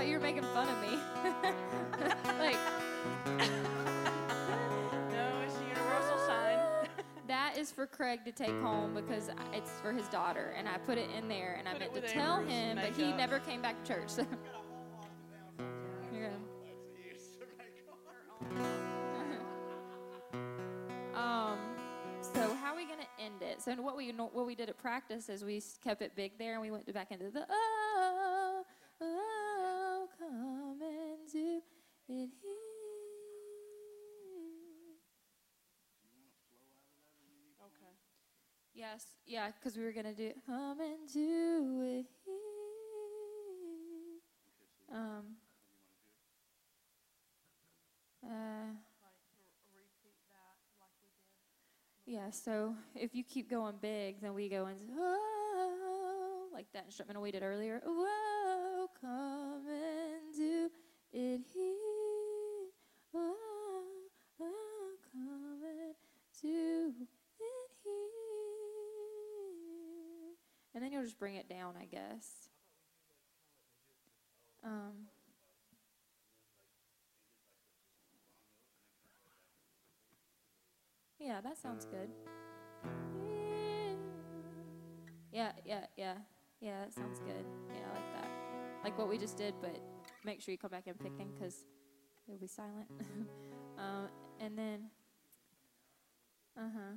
thought you were making fun of me. like, No, it's a universal sign. that is for Craig to take home because it's for his daughter, and I put it in there, and I Put it meant to with tell Amber's him, but he makeup. never came back to church. So. Here you go. um, so how are we gonna end it? So what we what we did at practice is we s- kept it big there, and we went back into the come and do it here. Okay. Yes, yeah, because we were gonna do come and do it here. Um. Uh, yeah, so if you keep going big, then we go into oh, like that instrumental we did earlier. Whoa, come and do it. Oh, oh, and it. And then you'll just bring it down, I guess. Um, yeah, that sounds good. Yeah, yeah, yeah, yeah, that sounds good. Yeah, I like that. Like what we just did, but make sure you come back and pick picking because it'll be silent. um, and then, uh huh.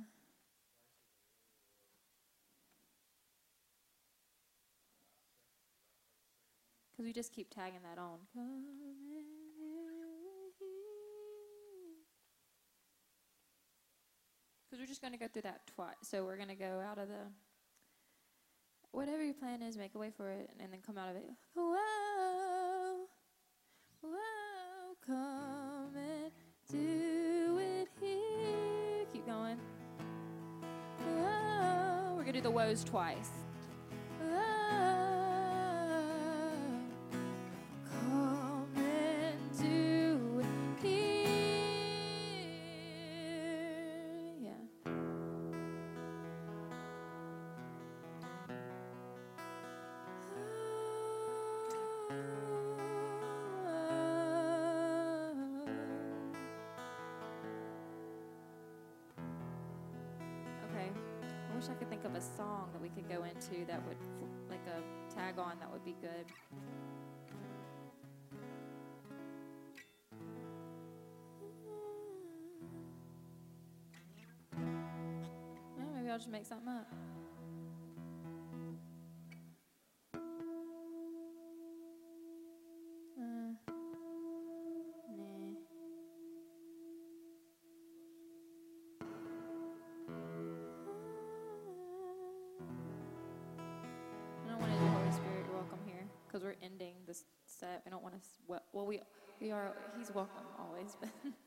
Because we just keep tagging that on. Because we're just going to go through that twice. So we're going to go out of the. Whatever your plan is, make a way for it, and then come out of it. Whoa, whoa, come and do it here. Keep going. Whoa, we're going to do the woes twice. I'll just make something up. Uh. I don't want to do Holy Spirit, you're welcome here, because we're ending this set. We don't want to. Well, well, we we are. He's welcome always, but.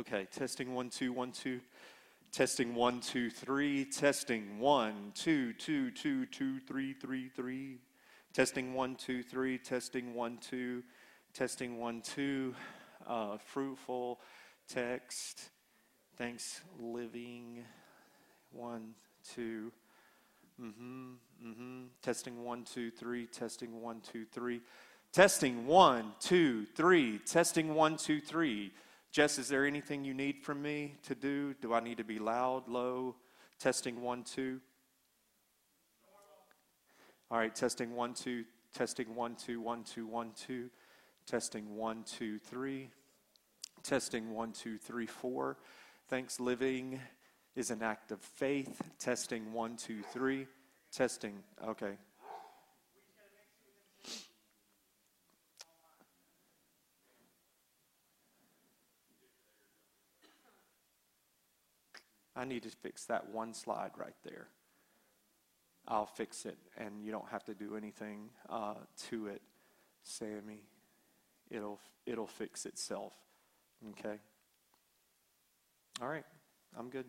Okay, testing one, two, one, two. Testing one, two, three. Testing one, two, two, two, two, three, three, three. Testing one, two, three. Testing one, two. Testing one, two. Uh, fruitful text. Thanks, living. One, two. Mm-hmm. Mm-hmm. Testing one, two, three. Testing one, two, three. Testing one, two, three. Testing one, two, three. Jess, is there anything you need from me to do? Do I need to be loud, low? Testing one, two. All right, testing one, two, testing one, two, one, two, one, two. Testing one, two, three. Testing one, two, three, four. Thanks, living is an act of faith. Testing one, two, three. Testing, okay. I need to fix that one slide right there. I'll fix it, and you don't have to do anything uh, to it, Sammy. It'll it'll fix itself. Okay. All right, I'm good.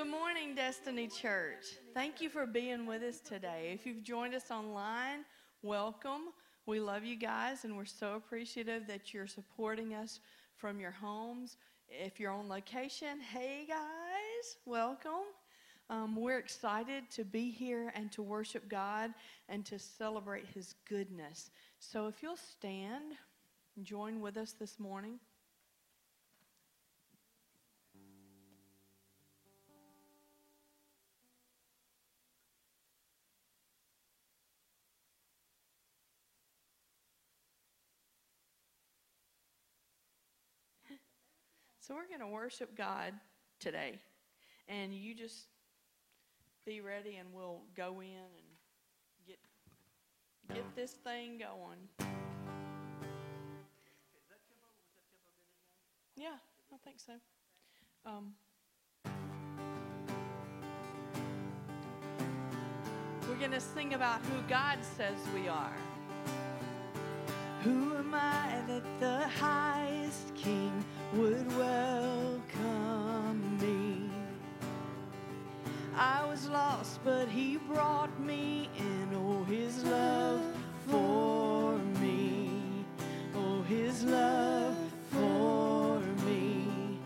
Good morning, Destiny Church. Thank you for being with us today. If you've joined us online, welcome. We love you guys, and we're so appreciative that you're supporting us from your homes. If you're on location, hey guys, welcome. Um, we're excited to be here and to worship God and to celebrate His goodness. So if you'll stand, join with us this morning. So we're going to worship God today. And you just be ready and we'll go in and get get this thing going. Yeah, I think so. Um, we're going to sing about who God says we are. Who am I that the highest king would welcome me? I was lost, but he brought me in. Oh, his love for me. Oh, his love for me.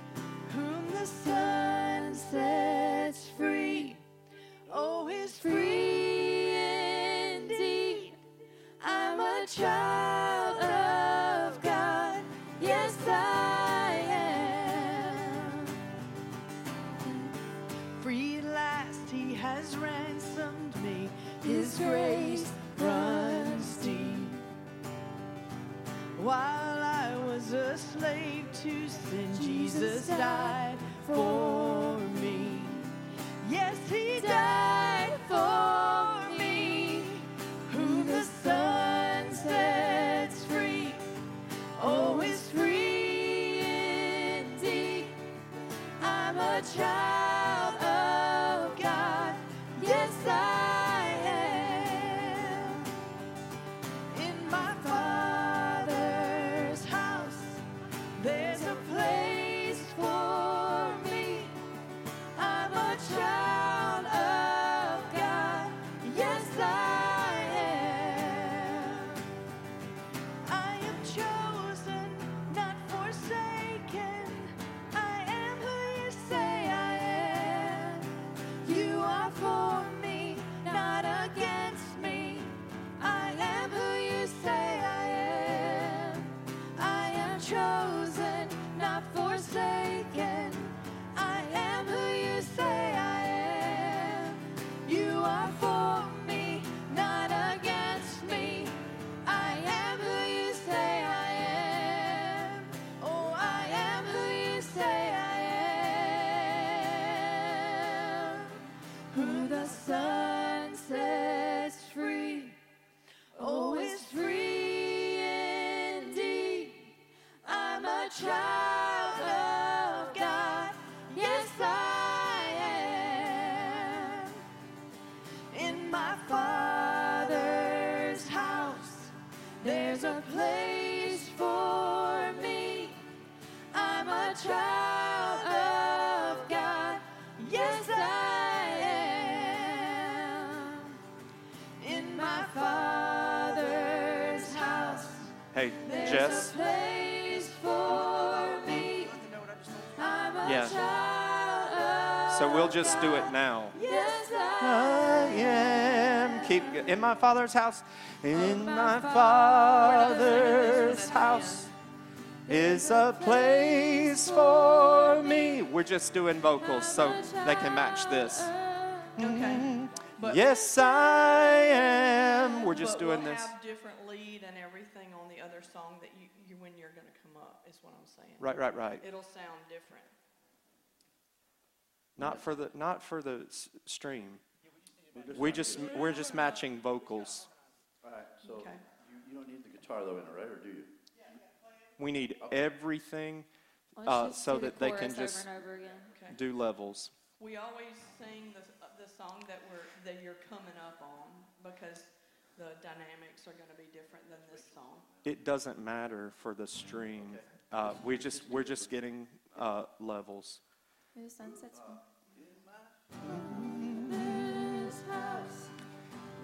Whom the Son sets free. Oh, is free indeed. I'm a child His grace runs deep. While I was a slave to sin, Jesus died for who the Son. Just do it now. Yes, I am. Keep in my father's house. In my father's house is a place for me. We're just doing vocals so they can match this. Okay. But, Yes, I am. We're just doing we'll this. have different lead and everything on the other song that you, you when you're going to come up is what I'm saying. Right, right, right. It'll sound different. Not for the not for the s- stream. We just we're just matching vocals. All right, so Okay. you, you don't need the guitar though in it, right, or do you? We need everything Let's uh, just so do the that they can chorus just over and over again. Okay. do levels. We always sing the, the song that we're that you're coming up on because the dynamics are going to be different than this song. It doesn't matter for the stream. Uh, we just we're just getting uh, levels. The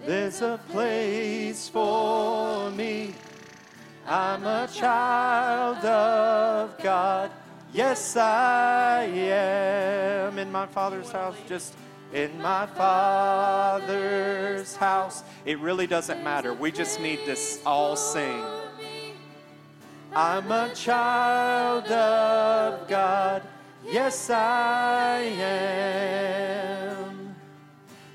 There's a place for me. I'm a child of God. Yes, I am in my father's house. Just in my father's house. It really doesn't matter. We just need to all sing. I'm a child of God. Yes, I am.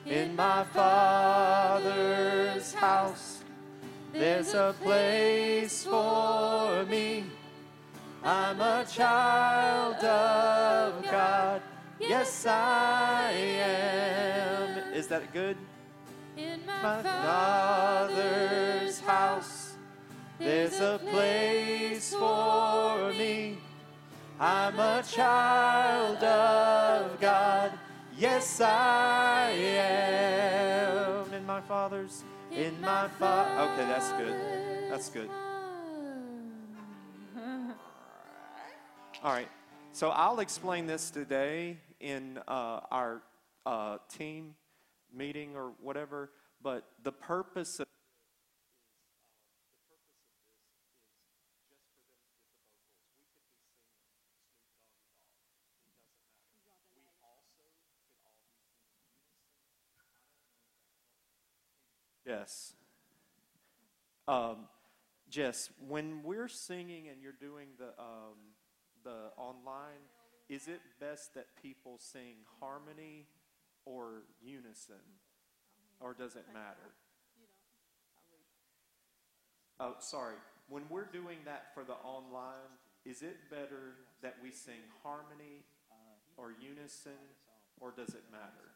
In my Father's house, there's a place for me. I'm a child of God. Yes, I am. Is that good? in My Father's house, there's a place for me. I'm a child of God. Yes, I am. In my Father's, in my Father. Okay, that's good. That's good. All right. So I'll explain this today in uh, our uh, team meeting or whatever. But the purpose of Yes. Um, Jess, when we're singing and you're doing the um, the online, is it best that people sing harmony or unison, or does it matter? Oh, sorry. When we're doing that for the online, is it better that we sing harmony or unison, or does it matter?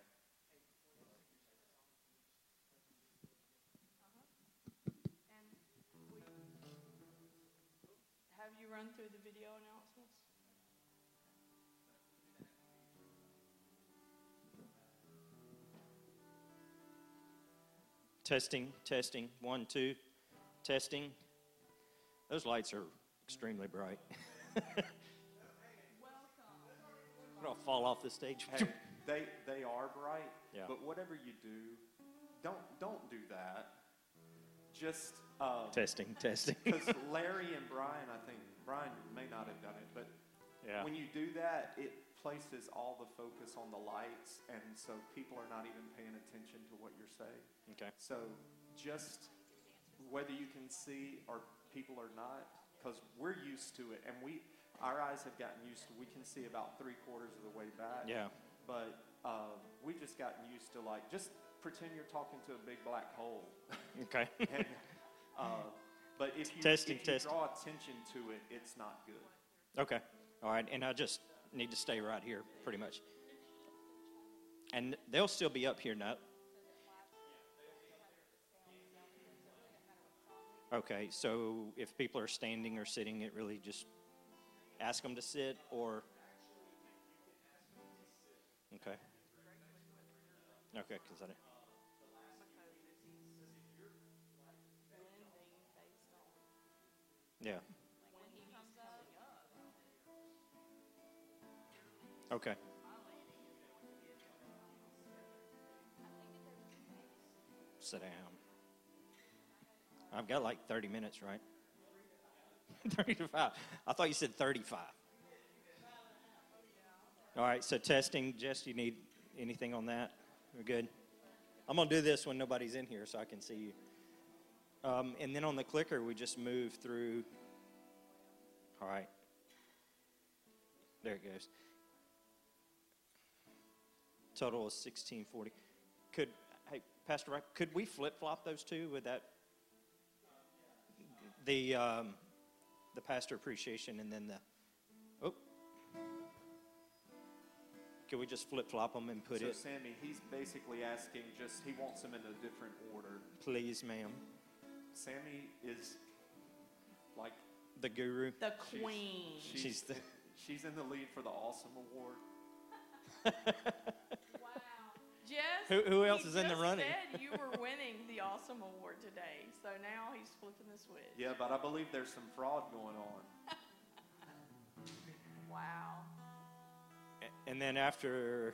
Testing, testing, one, two, testing. Those lights are extremely bright. I'll fall off the stage. Hey, they, they are bright, Yeah. but whatever you do, don't, don't do that. Just, uh, testing, testing. because Larry and Brian, I think, Brian may not have done it, but Yeah. when you do that, it places all the focus on the lights, and so people are not even paying attention to what you're saying. Okay. So just whether you can see or people are not, because we're used to it, and we, our eyes have gotten used to. We can see about three quarters of the way back. Yeah. But um, we just gotten used to like just pretend you're talking to a big black hole. Okay. and, uh, But if you, Testing, if you testing. draw attention to it, it's not good. Okay. All right. And I just need to stay right here, pretty much. And they'll still be up here now. Okay. So if people are standing or sitting, it really just ask them to sit or. Okay. Okay. Because I didn't. Yeah. Okay. Sit down. I've got like 30 minutes, right? 35. I thought you said 35. All right, so testing. Jess, you need anything on that? We're good. I'm going to do this when nobody's in here so I can see you. Um, and then on the clicker, we just move through. All right. There it goes. Total is 1640. Could, hey, Pastor Rick, could we flip flop those two with that? The, um, the pastor appreciation and then the, oh. can we just flip flop them and put so it, So, Sammy, he's basically asking just he wants them in a different order. please, ma'am? Sammy is like The guru. The she's- queen. She's, She's the- she's in the lead for the awesome award. Jess, Who- who else he is in the running? said you were winning the awesome award today, so now he's flipping the switch. Yeah, but I believe there's some fraud going on. Wow. And then after,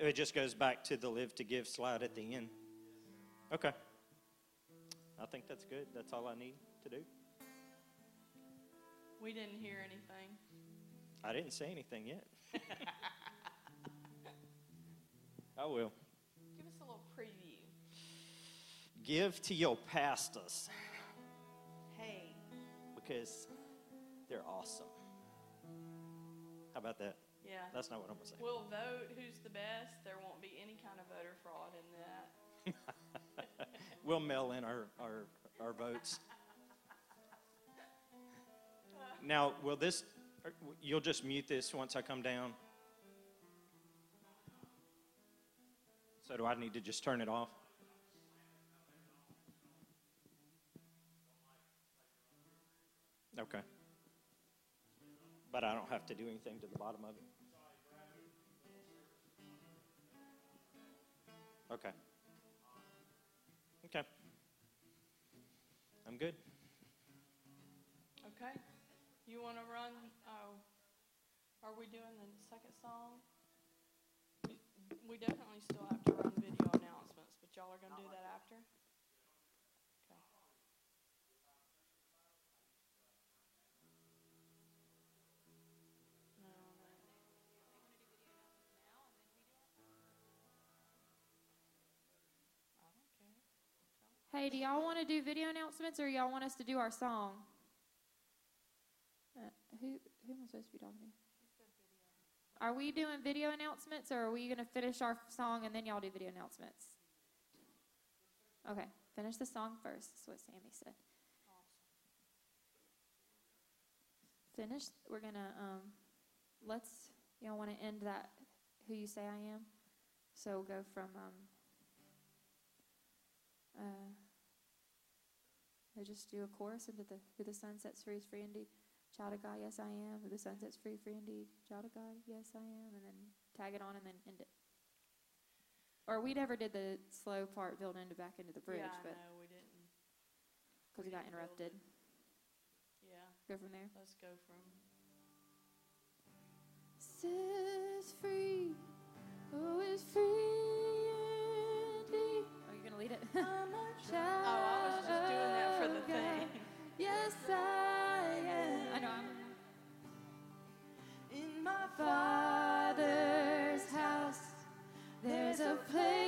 it just goes back to the live to give slide at the end. Okay. I think that's good. That's all I need to do. We didn't hear anything. I didn't say anything yet. I will. Give us a little preview. Give to your pastors Hey. because they're awesome. How about that? Yeah. That's not what I'm going to say. We'll vote who's the best. There won't be any kind of voter fraud in that. We'll mail in our, our, our votes. Now, will this, you'll just mute this once I come down? So do I need to just turn it off? Okay. But I don't have to do anything to the bottom of it? Okay. Okay. I'm good. Okay. You want to run? Oh, are we doing the second song? We, we definitely still have to run video announcements, but y'all are going to do that after? Okay. No, no. I don't care. Hey, do y'all want to do video announcements or y'all want us to do our song? Uh, who who am I supposed to be talking to? Are we doing video announcements or are we going to finish our song and then y'all do video announcements? Okay, finish the song first. That's what Sammy said. Finish. We're going to, um, let's, y'all want to end that who you say I am? So we'll go from, um, uh, they just do a chorus into the who the Son sets free is free indeed. Child of God, yes I am. Who the Son sets free, free indeed. Child of God, yes I am. And then tag it on and then end it. Or we never did the slow part build into back into the bridge, yeah, but no, we didn't. because we got interrupted. Yeah, Go from there. let's go from. Says free, oh is free indeed. Oh, Are you gonna lead it? Oh, I was just doing that for the thing. Yes, I my Father's house. There's a place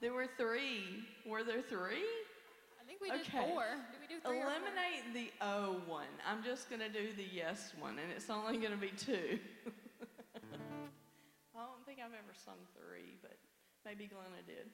There were three. Were there three? I think we did okay. four. Did we do three? Eliminate the O one. I'm just going to do the yes one, and it's only going to be two. I don't think I've ever sung three, but maybe Glenna did.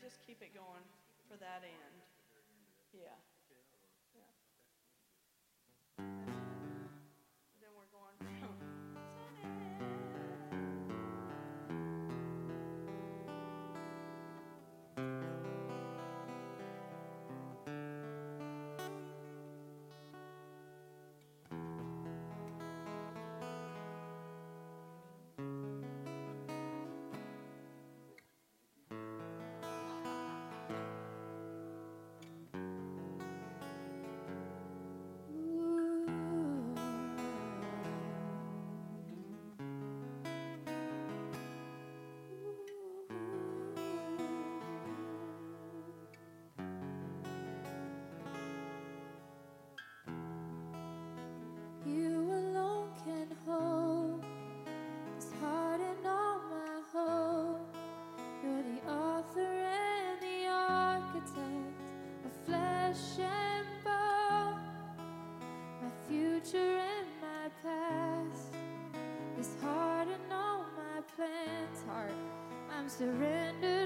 just keep it going for that end. Yeah. surrender.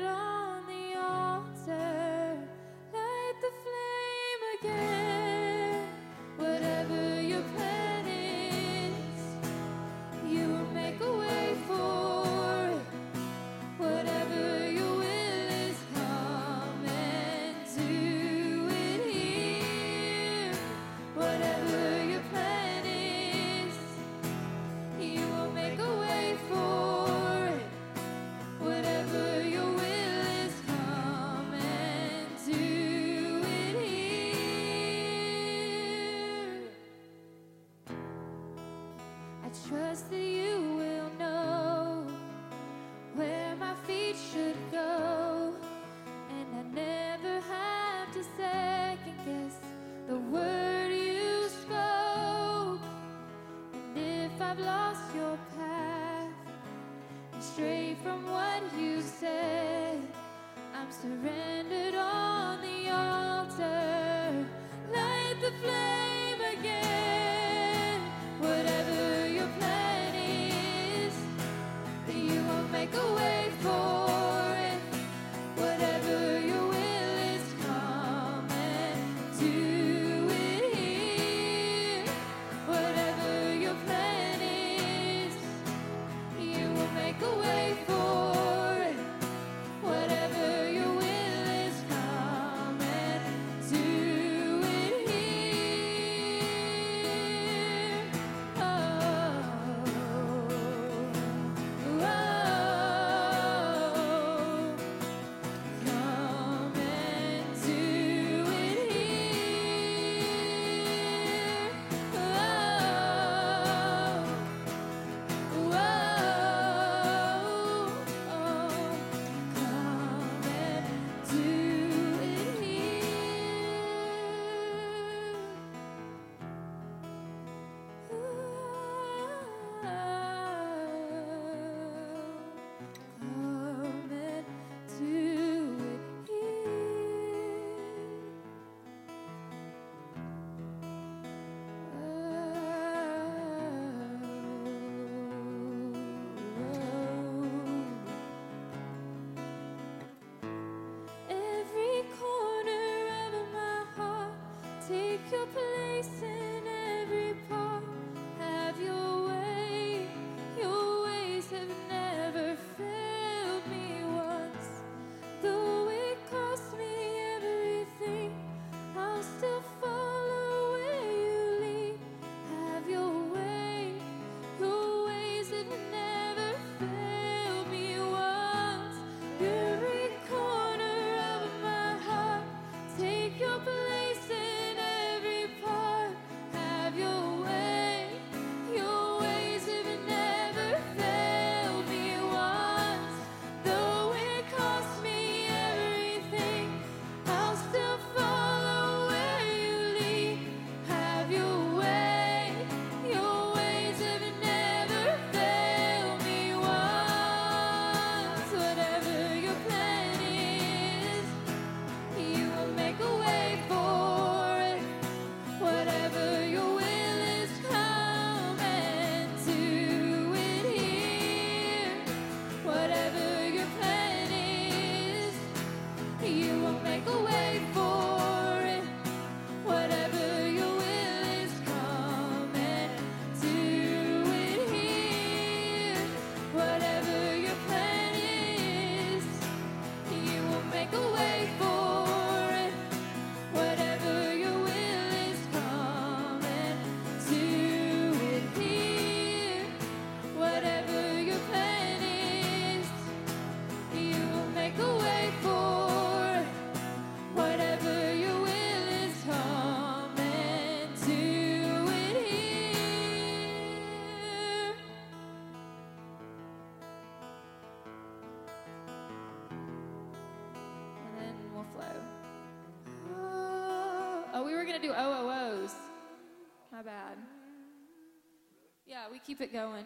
We were gonna do OOOs. My bad. Yeah, we keep it going.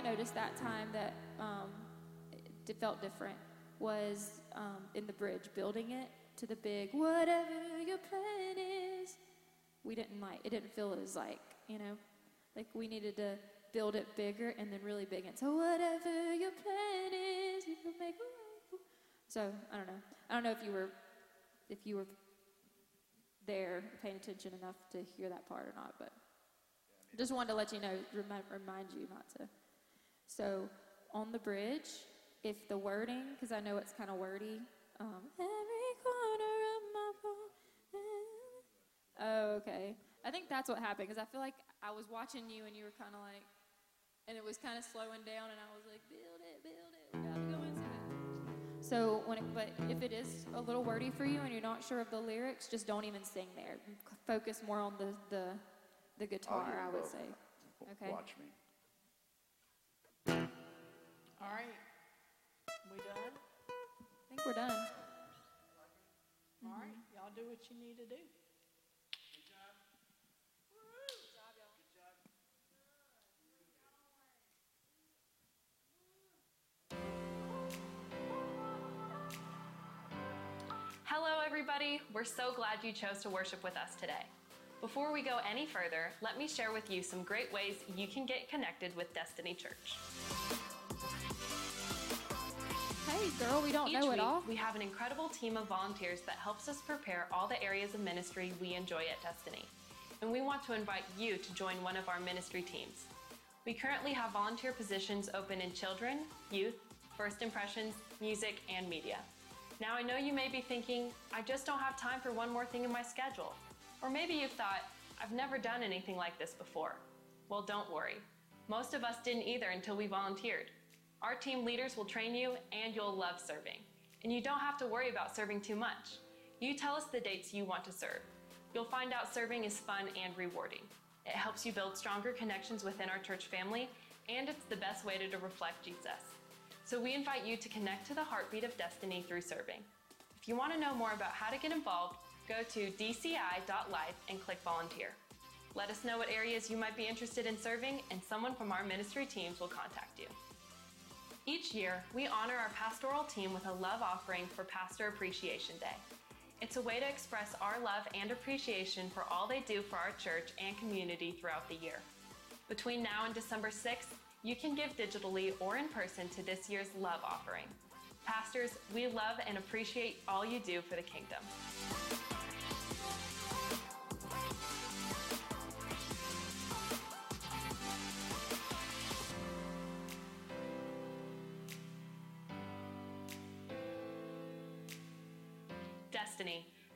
I noticed that time that um, it felt different was um, in the bridge, building it to the big whatever your plan is. We didn't like it. Didn't feel as like you know, like we needed to build it bigger and then really big. And so whatever your plan is, you will make. So I don't know. I don't know if you were, if you were there paying attention enough to hear that part or not, but. Just wanted to let you know, remind, remind you not to. So, on the bridge, if the wording, because I know it's kind of wordy, um, every corner of my phone. Oh, okay. I think that's what happened because I feel like I was watching you and you were kind of like, and it was kind of slowing down, and I was like, build it, build it, we gotta go into it. So when, it, but if it is a little wordy for you and you're not sure of the lyrics, just don't even sing there. Focus more on the the, the guitar. I would say. Okay. Watch me. All right. We done? I think we're done. All right. Y'all do what you need to do. Good job. Good job, y'all. Good job. Hello, everybody. We're so glad you chose to worship with us today. Before we go any further, let me share with you some great ways you can get connected with Destiny Church. Hey, girl, we don't Each know week, it all. we have an incredible team of volunteers that helps us prepare all the areas of ministry we enjoy at Destiny. And we want to invite you to join one of our ministry teams. We currently have volunteer positions open in children, youth, first impressions, music, and media. Now, I know you may be thinking, I just don't have time for one more thing in my schedule. Or maybe you've thought, I've never done anything like this before. Well, don't worry. Most of us didn't either until we volunteered. Our team leaders will train you and you'll love serving. And you don't have to worry about serving too much. You tell us the dates you want to serve. You'll find out serving is fun and rewarding. It helps you build stronger connections within our church family, and it's the best way to reflect Jesus. So we invite you to connect to the heartbeat of destiny through serving. If you want to know more about how to get involved, go to dci.life and click volunteer. Let us know what areas you might be interested in serving, and someone from our ministry teams will contact you. Each year, we honor our pastoral team with a love offering for Pastor Appreciation Day. It's a way to express our love and appreciation for all they do for our church and community throughout the year. Between now and December 6th, you can give digitally or in person to this year's love offering. Pastors, we love and appreciate all you do for the kingdom.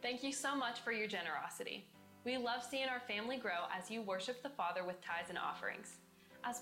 Thank you so much for your generosity. We love seeing our family grow as you worship the Father with tithes and offerings.